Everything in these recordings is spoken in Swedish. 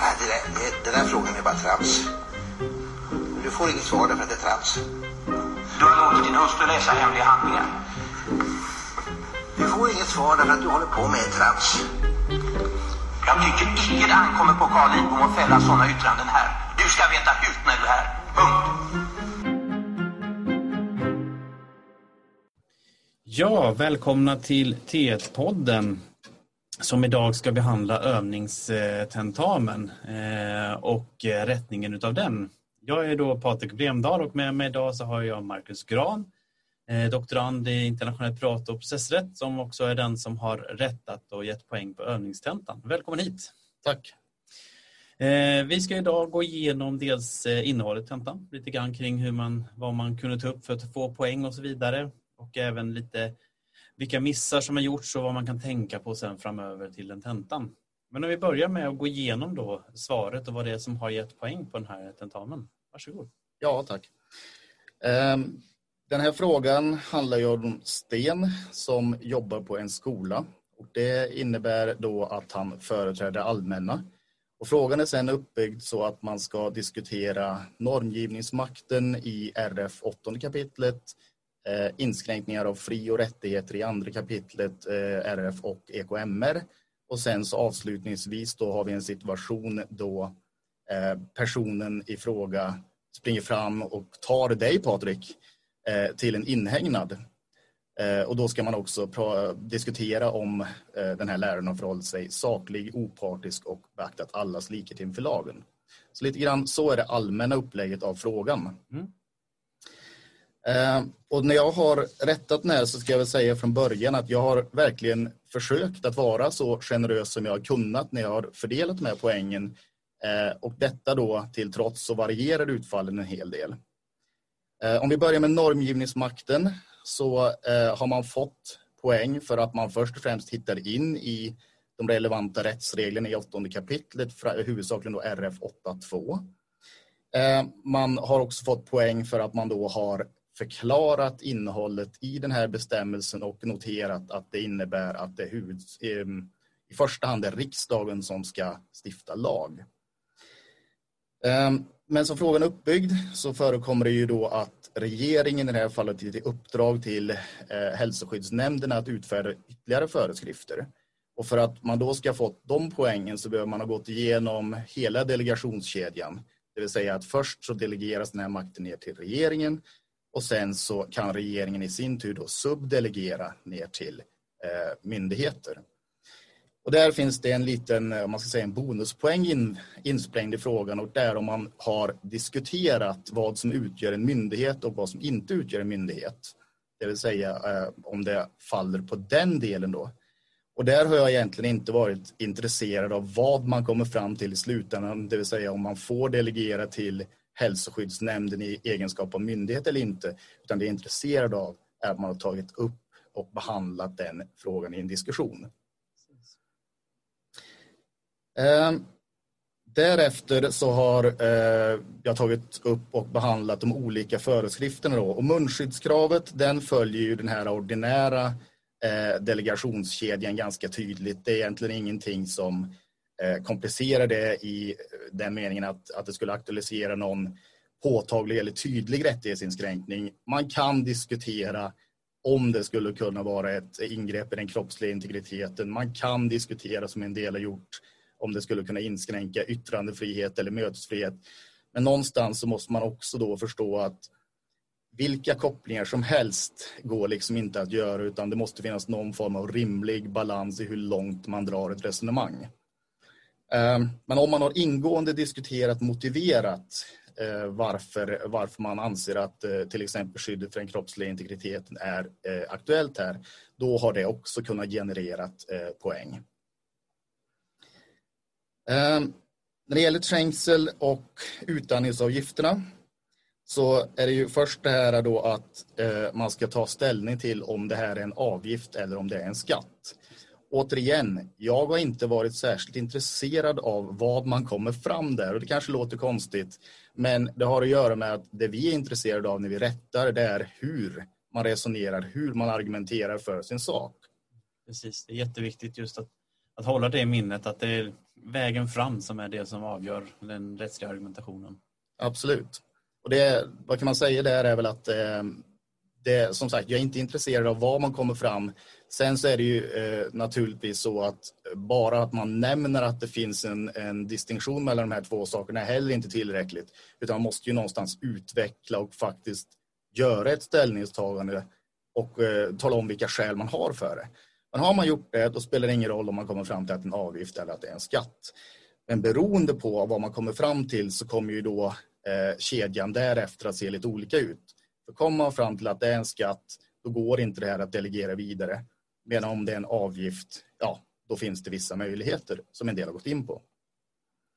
Nej, det där, det, den där frågan är bara trams. Du får inget svar därför att det är trams. Du har låtit din hustru läsa hemliga handlingar. Du får inget svar därför att du håller på med trams. Jag tycker icke det ankommer på Carl Lidbom att fälla sådana yttranden här. Du ska veta hut när du är här. Punkt. Ja, välkomna till T1-podden som idag ska behandla övningstentamen eh, och rättningen utav den. Jag är då Patrik Bremdahl och med mig idag så har jag Marcus Gran, eh, doktorand i internationellt prat och processrätt som också är den som har rättat och gett poäng på övningstentan. Välkommen hit! Tack! Eh, vi ska idag gå igenom dels innehållet i tentan, lite grann kring hur man, vad man kunde ta upp för att få poäng och så vidare och även lite vilka missar som har gjorts och vad man kan tänka på sen framöver till den tentan. Men om vi börjar med att gå igenom då svaret och vad det är som har gett poäng på den här tentamen. Varsågod. Ja, tack. Ehm, den här frågan handlar ju om Sten som jobbar på en skola. Och det innebär då att han företräder allmänna. Och frågan är sen uppbyggd så att man ska diskutera normgivningsmakten i RF 8 kapitlet, Eh, inskränkningar av fri och rättigheter i andra kapitlet eh, RF och EKMR. Och sen så avslutningsvis då har vi en situation då eh, personen i fråga springer fram och tar dig Patrik till en inhägnad. Och då ska man också diskutera om den här läraren har förhållit sig saklig, opartisk och beaktat allas likhet inför lagen. Så lite grann så är det allmänna upplägget av frågan. Mm. Ehm, och när jag har rättat den här så ska jag väl säga från början att jag har verkligen försökt att vara så generös som jag har kunnat när jag har fördelat de här poängen. Ehm, och detta då till trots så varierar utfallen en hel del. Ehm, om vi börjar med normgivningsmakten så har man fått poäng för att man först och främst hittar in i de relevanta rättsreglerna i åttonde kapitlet, huvudsakligen då RF 8.2. Man har också fått poäng för att man då har förklarat innehållet i den här bestämmelsen och noterat att det innebär att det huvud, ehm, i första hand är riksdagen som ska stifta lag. Ehm, men som frågan är uppbyggd så förekommer det ju då att regeringen i det här fallet ger uppdrag till hälsoskyddsnämnden hälsoskyddsnämnderna att utfärda ytterligare föreskrifter. Och för att man då ska få de poängen så behöver man ha gått igenom hela delegationskedjan. Det vill säga att först så delegeras den här makten ner till regeringen och sen så kan regeringen i sin tur då subdelegera ner till eh, myndigheter. Och där finns det en liten eh, om man ska säga en bonuspoäng in, insprängd i frågan och där om man har diskuterat vad som utgör en myndighet och vad som inte utgör en myndighet. Det vill säga eh, om det faller på den delen då. Och där har jag egentligen inte varit intresserad av vad man kommer fram till i slutändan, det vill säga om man får delegera till hälsoskyddsnämnden i egenskap av myndighet eller inte. Utan det är intresserad av är att man har tagit upp och behandlat den frågan i en diskussion. Ehm, därefter så har eh, jag tagit upp och behandlat de olika föreskrifterna. Då. Och munskyddskravet den följer ju den här ordinära eh, delegationskedjan ganska tydligt. Det är egentligen ingenting som Eh, komplicera det i den meningen att, att det skulle aktualisera någon påtaglig eller tydlig rättighetsinskränkning. Man kan diskutera om det skulle kunna vara ett ingrepp i den kroppsliga integriteten. Man kan diskutera, som en del har gjort, om det skulle kunna inskränka yttrandefrihet eller mötesfrihet. Men någonstans så måste man också då förstå att vilka kopplingar som helst går liksom inte att göra utan det måste finnas någon form av rimlig balans i hur långt man drar ett resonemang. Ehm, men om man har ingående diskuterat motiverat eh, varför, varför man anser att eh, till exempel skyddet för den kroppsliga integriteten är eh, aktuellt här, då har det också kunnat generera poäng. Ehm, när det gäller trängsel och utandningsavgifterna så är det ju först det här då att man ska ta ställning till om det här är en avgift eller om det är en skatt återigen, jag har inte varit särskilt intresserad av vad man kommer fram där och det kanske låter konstigt men det har att göra med att det vi är intresserade av när vi rättar det är hur man resonerar, hur man argumenterar för sin sak. Precis, det är jätteviktigt just att, att hålla det i minnet att det är, vägen fram som är det som avgör den rättsliga argumentationen. Absolut. Och det, vad kan man säga där är väl att eh, det, som sagt, jag är inte intresserad av vad man kommer fram. Sen så är det ju eh, naturligtvis så att bara att man nämner att det finns en, en distinktion mellan de här två sakerna är heller inte tillräckligt. Utan man måste ju någonstans utveckla och faktiskt göra ett ställningstagande och eh, tala om vilka skäl man har för det. Men har man gjort det, då spelar det ingen roll om man kommer fram till att det är en avgift eller att det är en skatt. Men beroende på vad man kommer fram till så kommer ju då eh, kedjan därefter att se lite olika ut. För kommer man fram till att det är en skatt, då går inte det här att delegera vidare. Medan om det är en avgift, ja, då finns det vissa möjligheter som en del har gått in på.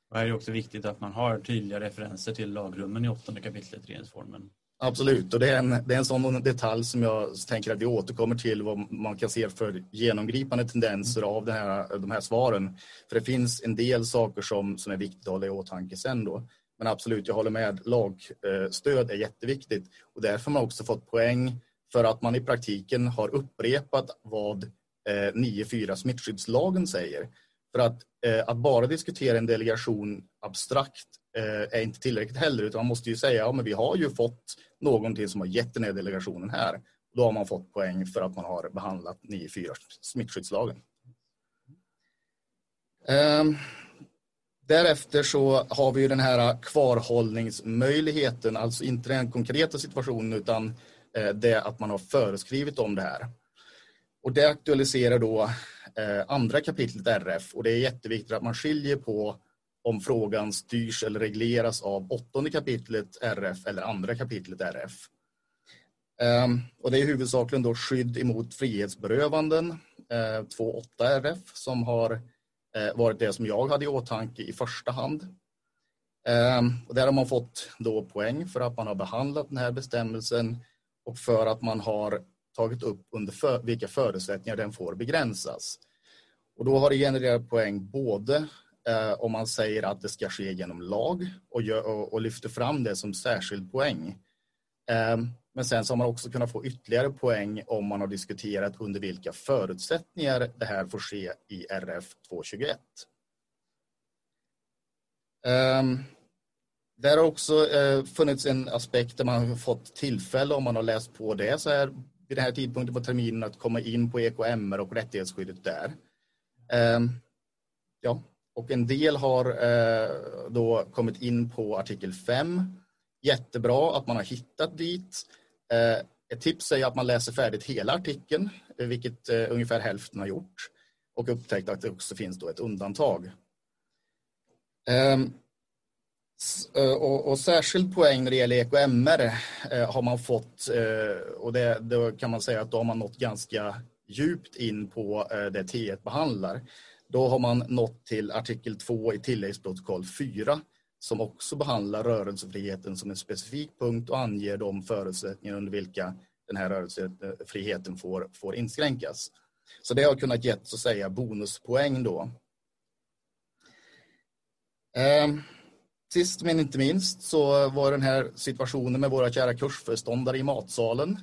Och här är det också viktigt att man har tydliga referenser till lagrummen i åttonde kapitlet regeringsformen. Absolut, och det är, en, det är en sån detalj som jag tänker att vi återkommer till vad man kan se för genomgripande tendenser av här, de här svaren. För det finns en del saker som, som är viktigt att hålla i åtanke sen då. Men absolut, jag håller med. Lagstöd eh, är jätteviktigt och därför har man också fått poäng för att man i praktiken har upprepat vad eh, 9.4 smittskyddslagen säger. För att, eh, att bara diskutera en delegation abstrakt är inte tillräckligt heller utan man måste ju säga att ja, vi har ju fått någonting som har gett den här delegationen här. Då har man fått poäng för att man har behandlat 9.4 smittskyddslagen. Um, ehm, Därefter så har vi den här kvarhållningsmöjligheten, alltså inte den konkreta situationen utan eh, det att man har föreskrivit om det här. Och det aktualiserar då eh, andra kapitlet RF och det är jätteviktigt att man skiljer på om frågan styrs eller regleras av åttonde kapitlet RF eller andra kapitlet RF. Ehm, och det är huvudsakligen då skydd emot frihetsberövanden, eh, 2.8 RF, som har Eh, varit det som jag hade i åtanke i första hand. Ehm, och där har man fått då poäng för att man har behandlat den här bestämmelsen och för att man har tagit upp under för, vilka förutsättningar den får begränsas. Och då har det genererat poäng både eh, om man säger att det ska ske genom lag och, gör, och, och lyfter fram det som särskild poäng. Eh, men sen så har man också kunnat få ytterligare poäng om man har diskuterat under vilka förutsättningar det här får ske i RF 221. Um, där har också uh, funnits en aspekt där man har fått tillfälle om man har läst på det så här vid den här tidpunkten på terminen att komma in på EKMR och rättighetsskyddet där. Um, ja, och en del har uh, då kommit in på artikel 5. Jättebra att man har hittat dit. Eh, ett tips är att man läser färdigt hela artikeln, eh, vilket eh, ungefär hälften har gjort och upptäckt att det också finns då ett undantag. Ehm, och, och särskild poäng när det gäller EKMR har man fått och det, då kan man säga att då har man nått ganska djupt in på det T1 behandlar. Då har man nått till artikel 2 i tilläggsprotokoll 4 som också behandlar rörelsefriheten som en specifik punkt och anger de förutsättningar under vilka den här rörelsefriheten får, får inskränkas. Så det har kunnat gett så att säga bonuspoäng då. Eh, sist men inte minst så var den här situationen med våra kära kursföreståndare i matsalen.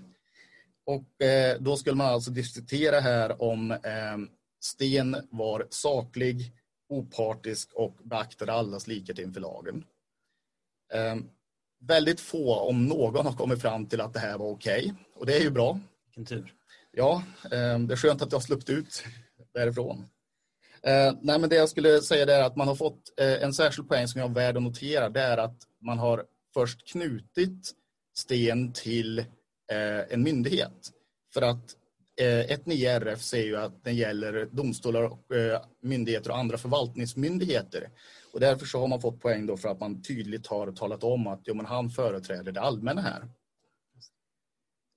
Och eh, då skulle man alltså diskutera här om eh, Sten var saklig, opartisk och beaktade allas likhet inför lagen. Eh, väldigt få, om någon, har kommit fram till att det här var okej. Okay. Och det är ju bra. Vilken tur. Ja, eh, det är skönt att jag har släppt ut därifrån. Eh, nej, men det jag skulle säga är att man har fått eh, en särskild poäng som jag är värd att notera. Det är att man har först knutit Sten till eh, en myndighet. För att Eh, 1.9 RF säger ju att den gäller domstolar, och eh, myndigheter och andra förvaltningsmyndigheter. Och därför så har man fått poäng då för att man tydligt har talat om att ja men han företräder det allmänna här.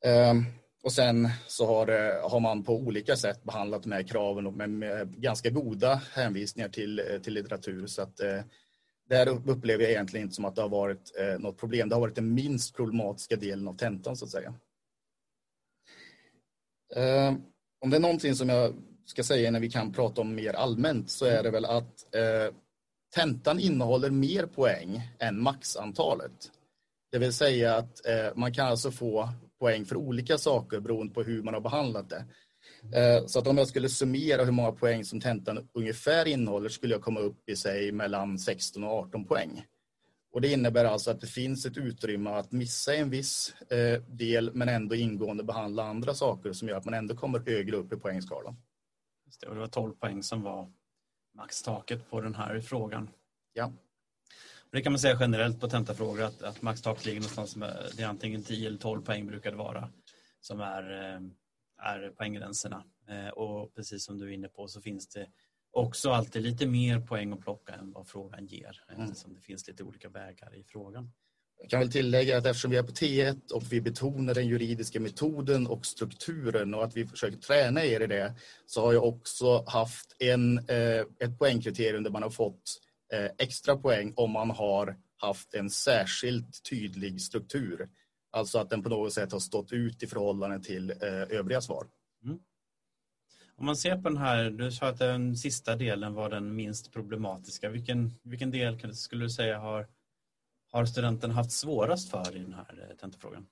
Ehm, och sen så har, eh, har, man på olika sätt behandlat de här kraven med, med ganska goda hänvisningar till, till litteratur. Så att där upplever jag egentligen inte som att det har varit något problem. Det har varit den minst problematiska delen av tentan så att säga. Eh, om det är någonting som jag ska säga när vi kan prata om mer allmänt så är det väl att eh, tentan innehåller mer poäng än maxantalet. Det vill säga att eh, man kan alltså få poäng för olika saker beroende på hur man har behandlat det. Eh, så att om jag skulle summera hur många poäng som tentan ungefär innehåller skulle jag komma upp i sig mellan 16 och 18 poäng. Och det innebär alltså att det finns ett utrymme att missa en viss eh, del men ändå ingående behandla andra saker som gör att man ändå kommer högre upp i poängskalan. Just det, och det var 12 poäng som var maxtaket på den här frågan. Ja. Det kan man säga generellt på tentafrågor att, att maxtaket ligger någonstans med, det är antingen 10 eller 12 poäng brukar det vara som är, eh, är poänggränserna. Eh, och precis som du är inne på så finns det också alltid lite mer poäng att plocka än vad frågan ger mm. eftersom det finns lite olika vägar i frågan. Jag kan väl tillägga att eftersom vi är på T1 och vi betonar den juridiska metoden och strukturen och att vi försöker träna er i det så har jag också haft en, eh, ett poängkriterium där man har fått eh, extra poäng om man har haft en särskilt tydlig struktur. Alltså att den på något sätt har stått ut i förhållande till eh, övriga svar. Om man ser på den här, du sa att den sista delen var den minst problematiska. Vilken, vilken del skulle du säga har, har studenten haft svårast för i den här eh, tentafrågan?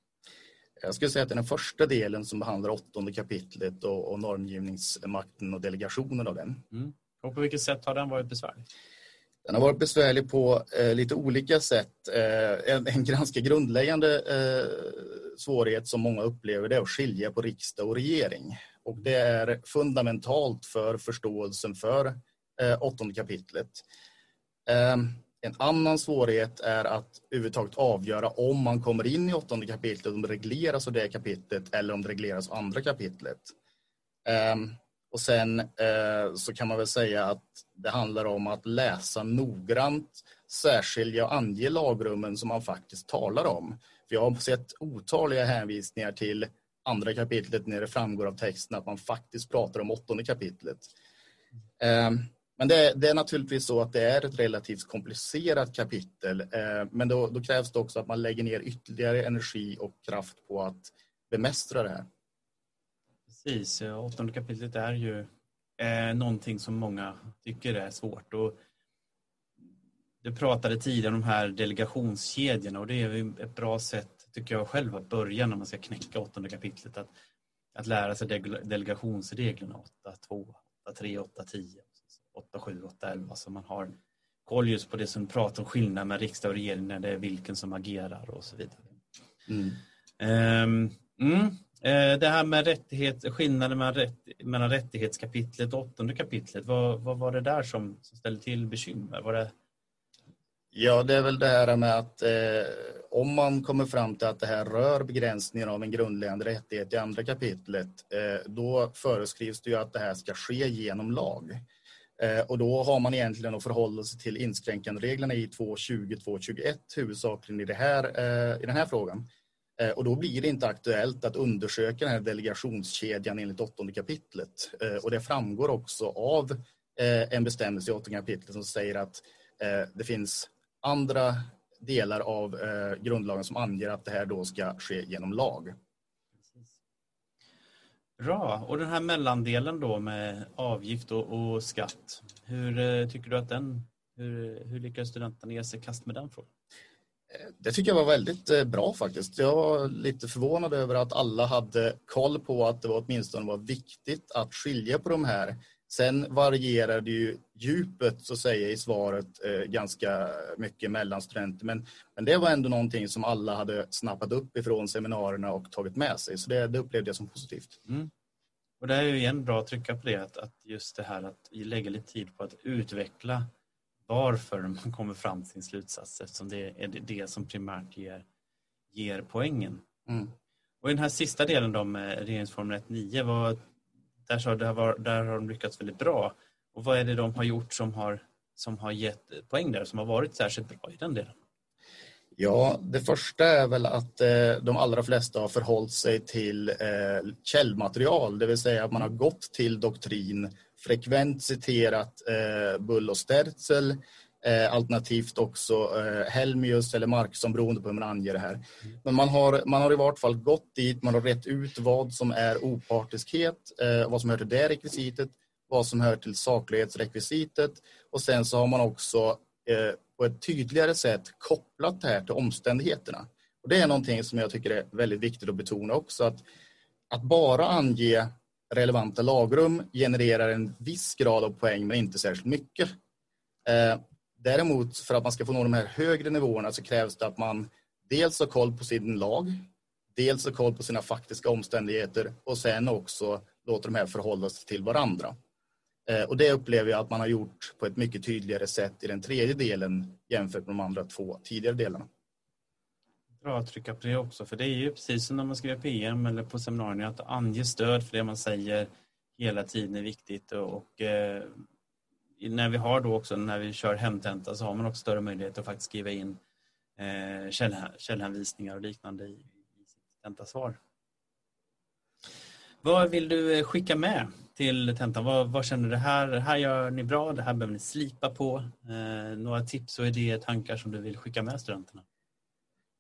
Jag skulle säga att det är den första delen som behandlar åttonde kapitlet och, och normgivningsmakten och delegationen av den. Mm. Och på vilket sätt har den varit besvärlig? Den har varit besvärlig på eh, lite olika sätt. Eh, en, en ganska grundläggande eh, svårighet som många upplever det är att skilja på riksdag och regering. Och det är fundamentalt för förståelsen för eh, åttonde kapitlet. Eh, en annan svårighet är att överhuvudtaget avgöra om man kommer in i åttonde kapitlet, om det regleras av det kapitlet eller om det regleras av andra kapitlet. Eh, och sen eh, så kan man väl säga att det handlar om att läsa noggrant, särskilja och ange lagrummen som man faktiskt talar om. För jag har sett otaliga hänvisningar till andra kapitlet när det framgår av texten att man faktiskt pratar om åttonde kapitlet. Ehm, men det, det, är naturligtvis så att det är ett relativt komplicerat kapitel. Ehm, men då, då, krävs det också att man lägger ner ytterligare energi och kraft på att bemästra det här. Precis, eh, åttonde kapitlet är ju eh, någonting som många tycker är svårt. Och du pratade tidigare om de här delegationskedjorna och det är ett bra sätt, tycker jag själv, att börja när man ska knäcka åttonde kapitlet. Att, att lära sig delegationsreglerna 8, 2, 8, 3, 8, 10, 8, 7, 8, 11. Så man har koll just på det som pratar om skillnad med riksdag och regering när det är vilken som agerar och så vidare. Mm. Um, mm. Eh, det här med rättighet, skillnaden mellan, rätt, mellan rättighetskapitlet och åttonde kapitlet, vad, vad var det där som, som ställde till bekymmer? Var det... Ja, det är väl det här med att eh, om man kommer fram till att det här rör begränsningen av en grundläggande rättighet i andra kapitlet, eh, då föreskrivs det ju att det här ska ske genom lag. Eh, och då har man egentligen att förhålla sig till inskränkande reglerna i 220-221 huvudsakligen i, det här, eh, i den här frågan. Eh, och då blir det inte aktuellt att undersöka den här delegationskedjan enligt åttonde kapitlet. Eh, och det framgår också av eh, en bestämmelse i åttonde kapitlet som säger att eh, det finns andra delar av grundlagen som anger att det här då ska ske genom lag. Bra. Och den här mellandelen då med avgift och, och skatt. Hur tycker du att den, hur, hur lyckas studenterna ge sig kast med den frågan? Det tycker jag var väldigt eh, bra faktiskt. Jag var lite förvånad över att alla hade koll på att det var åtminstone var viktigt att skilja på de här. Sen varierar det ju djupet så att säga i svaret eh, ganska mycket mellan studenter. Men, men det var ändå någonting som alla hade snappat upp ifrån seminarierna och tagit med sig. Så det, det upplevde jag som positivt. Mm. Och det är ju igen bra att trycka på det, att, att just det här att lägga lite tid på att utveckla varför man kommer fram till sin slutsats eftersom det är det som primärt ger, ger poängen. Mm. Och i den här sista delen då med regeringsformen 1.9, där, så, där, var, där har de lyckats väldigt bra. Och vad är det de har gjort som har, som har gett poäng där, som har varit särskilt bra i den delen? Ja, det första är väl att eh, de allra flesta har förhållit sig till eh, källmaterial, det vill säga att man har gått till doktrin frekvent citerat eh, Bull och Sterzel, eh, alternativt också eh, Helmius eller Markusson beroende på hur man anger det här. Men man har, man har i vart fall gått dit, man har rätt ut vad som är opartiskhet, eh, vad som hör till det rekvisitet, vad som hör till saklighetsrekvisitet och sen så har man också eh, på ett tydligare sätt kopplat det här till omständigheterna. Och det är någonting som jag tycker är väldigt viktigt att betona också, att, att bara ange relevanta lagrum genererar en viss grad av poäng men inte särskilt mycket. Eh, däremot för att man ska få nå de här högre nivåerna så krävs det att man dels har koll på sin lag, dels har koll på sina faktiska omständigheter och sen också låter de här förhålla sig till varandra. Eh, och det upplever jag att man har gjort på ett mycket tydligare sätt i den tredje delen jämfört med de andra två tidigare delarna. Bra att trycka på det också, för det är ju precis som när man skriver PM eller på seminarier att ange stöd för det man säger hela tiden är viktigt och eh, när vi har då också när vi kör hemtenta så har man också större möjlighet att faktiskt skriva in eh, käll, källhänvisningar och liknande i, i sitt tentasvar. Vad vill du eh, skicka med till tentan? Vad, vad, känner du här? Här gör ni bra, det här behöver ni slipa på. Eh, några tips och idéer, tankar som du vill skicka med studenterna?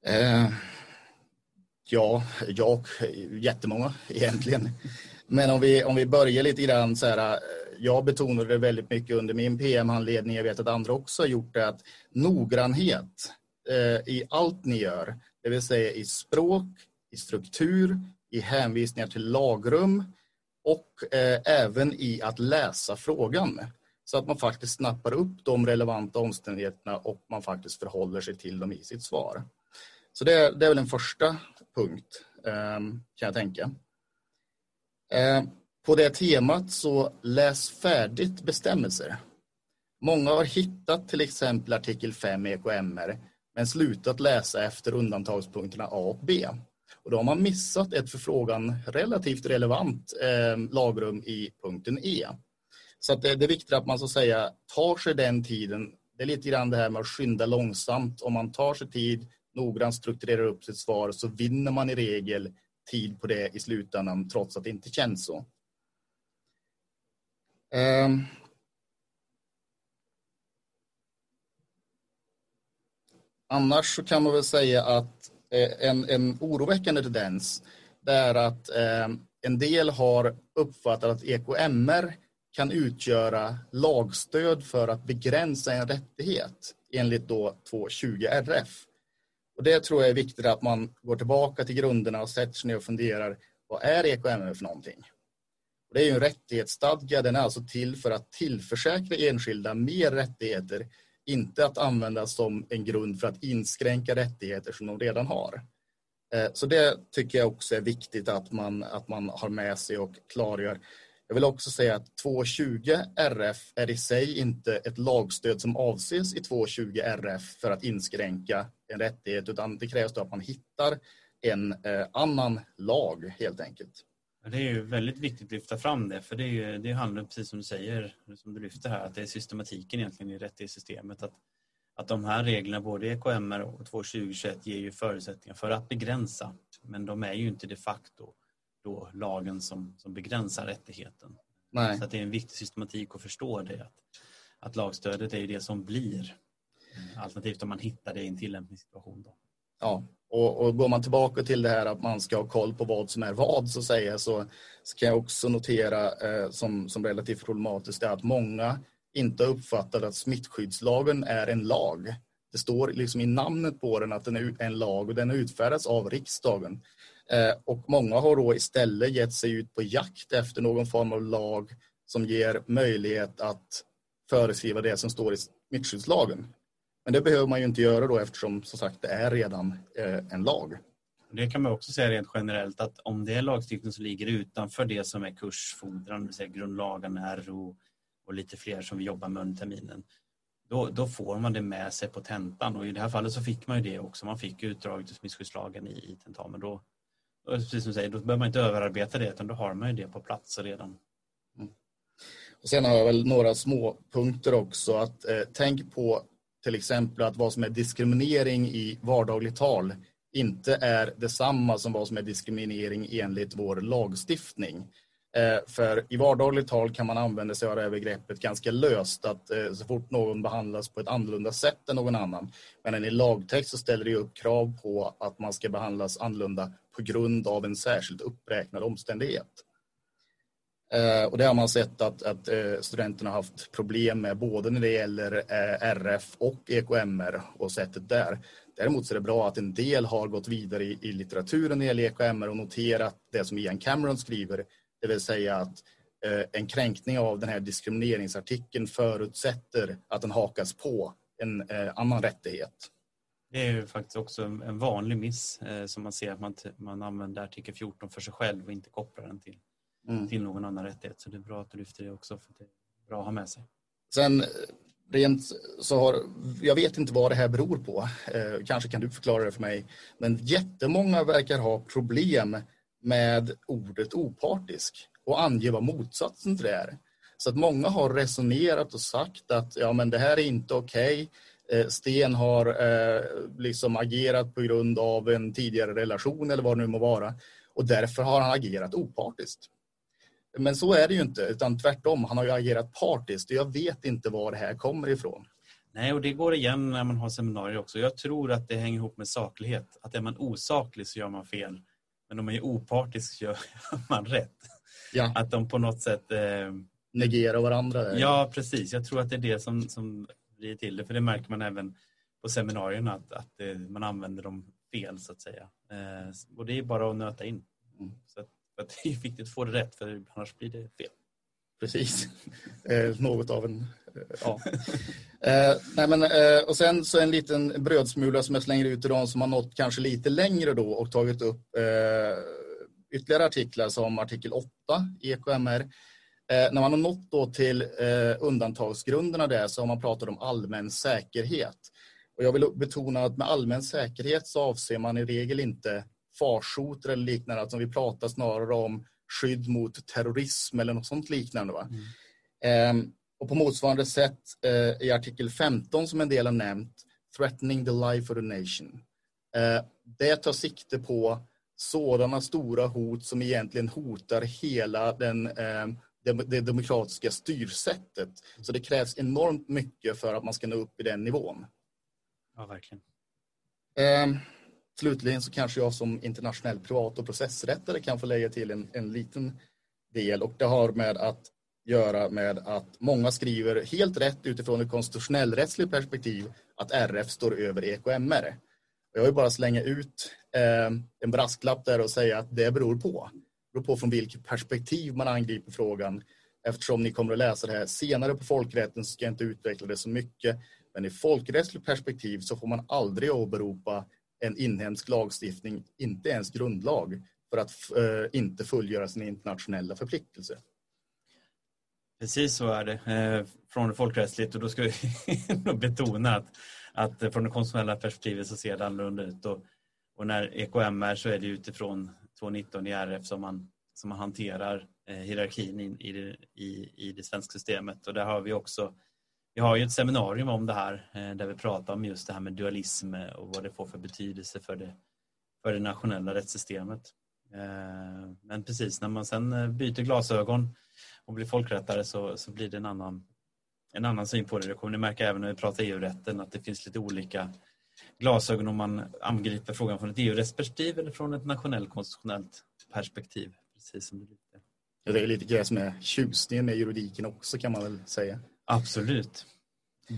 Eh, ja, jag, jättemånga egentligen. Men om vi, om vi börjar lite grann så här. Eh, jag betonade det väldigt mycket under min PM-handledning. Jag vet att andra också har gjort det. Att noggrannhet eh, i allt ni gör, det vill säga i språk, i struktur, i hänvisningar till lagrum och eh, även i att läsa frågan. Så att man faktiskt snappar upp de relevanta omständigheterna och man faktiskt förhåller sig till dem i sitt svar. Så det, det är väl en första punkt eh, kan jag tänka. Eh, på det temat så läs färdigt bestämmelser. Många har hittat till exempel artikel 5 i EKMR men slutat läsa efter undantagspunkterna A och B. Och då har man missat ett för frågan relativt relevant eh, lagrum i punkten E. Så det, det, är viktigt att man så att säga tar sig den tiden. Det är lite grann det här med att skynda långsamt. Om man tar sig tid, noggrant strukturerar upp sitt svar så vinner man i regel tid på det i slutändan trots att det inte känns så. Um, annars så kan man väl säga att eh, en, en oroväckande tendens det är att ehm, en del har uppfattat att EKMR kan utgöra lagstöd för att begränsa en rättighet enligt då 220 RF. Och det tror jag är viktigt att man går tillbaka till grunderna och sätter sig ner och funderar vad är EKMR för någonting? Det är ju en rättighetsstadga, den är alltså till för att tillförsäkra enskilda mer rättigheter inte att användas som en grund för att inskränka rättigheter som de redan har. Eh, så det tycker jag också är viktigt att man, att man har med sig och klargör. Jag vill också säga att 220 RF är i sig inte ett lagstöd som avses i 220 RF för att inskränka en rättighet utan det krävs då att man hittar en eh, annan lag helt enkelt. Det är ju väldigt viktigt att lyfta fram det för det, är ju, det handlar precis som du säger, som du lyfter här, att det är systematiken egentligen i rättighetssystemet. Att, att de här reglerna, både EKMR och 2021 ger ju förutsättningar för att begränsa. Men de är ju inte de facto då lagen som, som begränsar rättigheten. Nej. Så det är en viktig systematik att förstå det. Att, att lagstödet är ju det som blir alternativt om man hittar det i en tillämpningssituation. Då. Ja, och, och går man tillbaka till det här att man ska ha koll på vad som är vad så säga så, så kan jag också notera eh, som, som relativt problematiskt är att många inte uppfattar att smittskyddslagen är en lag. Det står liksom i namnet på den att den är en lag och den har utfärdats av riksdagen. Eh, och många har då istället gett sig ut på jakt efter någon form av lag som ger möjlighet att föreskriva det som står i smittskyddslagen. Men det behöver man ju inte göra då eftersom som sagt det är redan eh, en lag. Det kan man också säga rent generellt att om det är lagstiftning som ligger utanför det som är kursfordran, det vill säga grundlagarna, RO och lite fler som vi jobbar med under terminen, då, då, får man det med sig på tentan och i det här fallet så fick man ju det också. Man fick utdraget ur smittskyddslagen i, i tentamen. Då, precis som du säger, då behöver man inte överarbeta det utan då har man ju det på plats redan. Mm. Och sen har jag väl några små punkter också. att eh, Tänk på till exempel att vad som är diskriminering i vardagligt tal inte är detsamma som vad som är diskriminering enligt vår lagstiftning. Eh, för i vardagligt tal kan man använda sig av det här begreppet ganska löst att eh, så fort någon behandlas på ett annorlunda sätt än någon annan. Men i lagtext så ställer det upp krav på att man ska behandlas annorlunda på grund av en särskilt uppräknad omständighet. Eh, och det har man sett att, att eh, studenterna har haft problem med både när det gäller eh, RF och EKMR och sättet där. Däremot så är det bra att en del har gått vidare i, i litteraturen när det gäller EKMR och noterat det som Ian Cameron skriver, Det vill säga att en kränkning av den här diskrimineringsartikeln förutsätter att den hakas på en annan rättighet. Det är ju faktiskt också en vanlig miss som man ser att man, man använder artikel 14 för sig själv och inte kopplar den till, mm. till någon annan rättighet. Så det är bra att du lyfter det också för det är bra att ha med sig. Sen rent så har, jag vet inte vad det här beror på. Eh, kanske kan du förklara det för mig. Men jättemånga verkar ha problem med ordet opartisk och ange vad motsatsen till det är. Så att många har resonerat och sagt att ja, men det här är inte okej. Okay. Eh, Sten har eh, liksom agerat på grund av en tidigare relation eller vad det nu må vara. Och därför har han agerat opartiskt. Men så är det ju inte, utan tvärtom. Han har ju agerat partiskt och jag vet inte var det här kommer ifrån. Nej, och det går igen när man har seminarier också. Jag tror att det hänger ihop med saklighet. Att är man osaklig så gör man fel. Men om man är opartisk så gör man rätt. Ja. Att de på något sätt... Eh... Negerar varandra. Ja, precis. Jag tror att det är det som, som blir till det. För det märker man även på seminarierna att, att eh, man använder dem fel så att säga. Eh, och det är bara att nöta in. Mm. Så att för det är viktigt att få det rätt för annars blir det fel. Precis. Eh, något av en... Eh, ja. Eh, nej men, eh, och sen så en liten brödsmula som jag slänger ut till de som har nått kanske lite längre då och tagit upp ytterligare artiklar som artikel 8 i EKMR. När man har nått då till undantagsgrunderna där så har man pratat om allmän säkerhet. Och jag vill betona att med allmän säkerhet så avser man i regel inte farsoter eller liknande. Alltså vi pratar snarare om skydd mot terrorism eller något sånt liknande. Va? Mm. Eh, och på motsvarande sätt eh, i artikel 15 som en del har nämnt, Threatening the life of the nation. Eh, det tar sikte på sådana stora hot som egentligen hotar hela den, ehm, det, det demokratiska styrsättet. Så det krävs enormt mycket för att man ska nå upp i den nivån. Ja, verkligen. Slutligen så kanske jag som internationell privat och processrättare kan få lägga till en, en liten del och det har med att göra med att många skriver helt rätt utifrån ett konstitutionellrättsligt perspektiv att RF står över EKMR. Jag vill bara slänga ut eh, en brasklapp där och säga att det beror på. Det beror på från vilket perspektiv man angriper frågan. Eftersom ni kommer att läsa det här senare på folkrätten så ska jag inte utveckla det så mycket. Men i folkrättsligt perspektiv så får man aldrig åberopa en inhemsk lagstiftning, inte ens grundlag, för att eh, inte fullgöra sina internationella förpliktelser. Precis så är det eh, från det folkrättsligt. Och då ska vi betona att, att från det konstitutionella perspektivet så ser det annorlunda ut. Och, och när EKMR så är det utifrån 219 i RF som man, som man hanterar eh, hierarkin in, i, det, i, i det svenska systemet. Och där har vi också vi har ju ett seminarium om det här eh, där vi pratar om just det här med dualism eh, och vad det får för betydelse för det, för det nationella rättssystemet. Eh, men precis, när man sen byter glasögon och blir folkrättare så, så blir det en annan, en annan syn på det. Det kommer ni märka även när vi pratar EU-rätten att det finns lite olika glasögon om man angriper frågan från ett EU-rättsperspektiv eller från ett nationellt konstitutionellt perspektiv. Precis som du Ja, det är lite det som är tjusningen med juridiken också kan man väl säga. Absolut.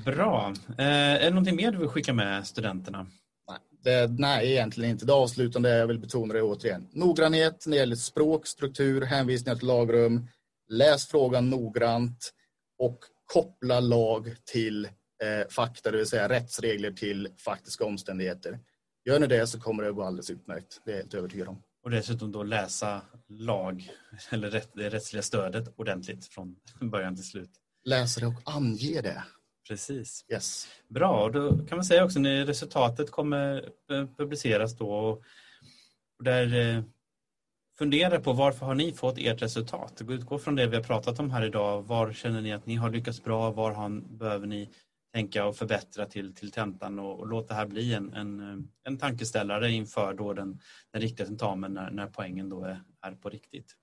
Bra. Eh, är det någonting mer du vill skicka med studenterna? Nej, det, nej, egentligen inte. Det avslutande, jag vill betona det återigen. Noggrannhet när det gäller språk, struktur, hänvisningar till lagrum. Läs frågan noggrant och koppla lag till eh, fakta, det vill säga rättsregler till faktiska omständigheter. Gör ni det så kommer det att gå alldeles utmärkt. Det är jag helt övertygad om. Och dessutom då läsa lag, eller rätt, det rättsliga stödet ordentligt från början till slut läsa det och ange det. Precis. Yes. Bra, då kan man säga också när resultatet kommer publiceras då och där eh, fundera på varför har ni fått ert resultat? Utgå från det vi har pratat om här idag. Var känner ni att ni har lyckats bra? Var har, behöver ni tänka och förbättra till, till tentan och, och låt det här bli en, en, en tankeställare inför då den, den riktiga tentamen när, när poängen då är, är på riktigt.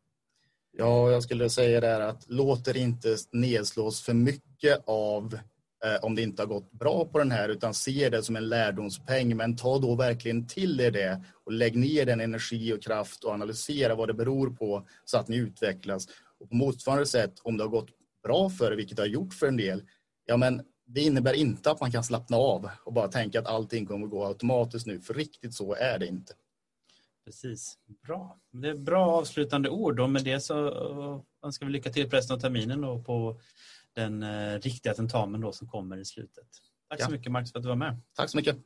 Ja, jag skulle säga där att låt er inte nedslås för mycket av eh, om det inte har gått bra på den här utan se det som en lärdomspeng men ta då verkligen till er det och lägg ner den energi och kraft och analysera vad det beror på så att ni utvecklas. Och på motsvarande sätt om det har gått bra för er, vilket det har gjort för en del, ja men det innebär inte att man kan slappna av och bara tänka att allting kommer att gå automatiskt nu, för riktigt så är det inte. Precis. Bra. Det är bra avslutande ord och med det så eh, önskar vi lycka till på resten av terminen och på den eh, riktiga tentamen då som kommer i slutet. Tack Ja. så mycket Marcus för att du var med. Tack så mycket.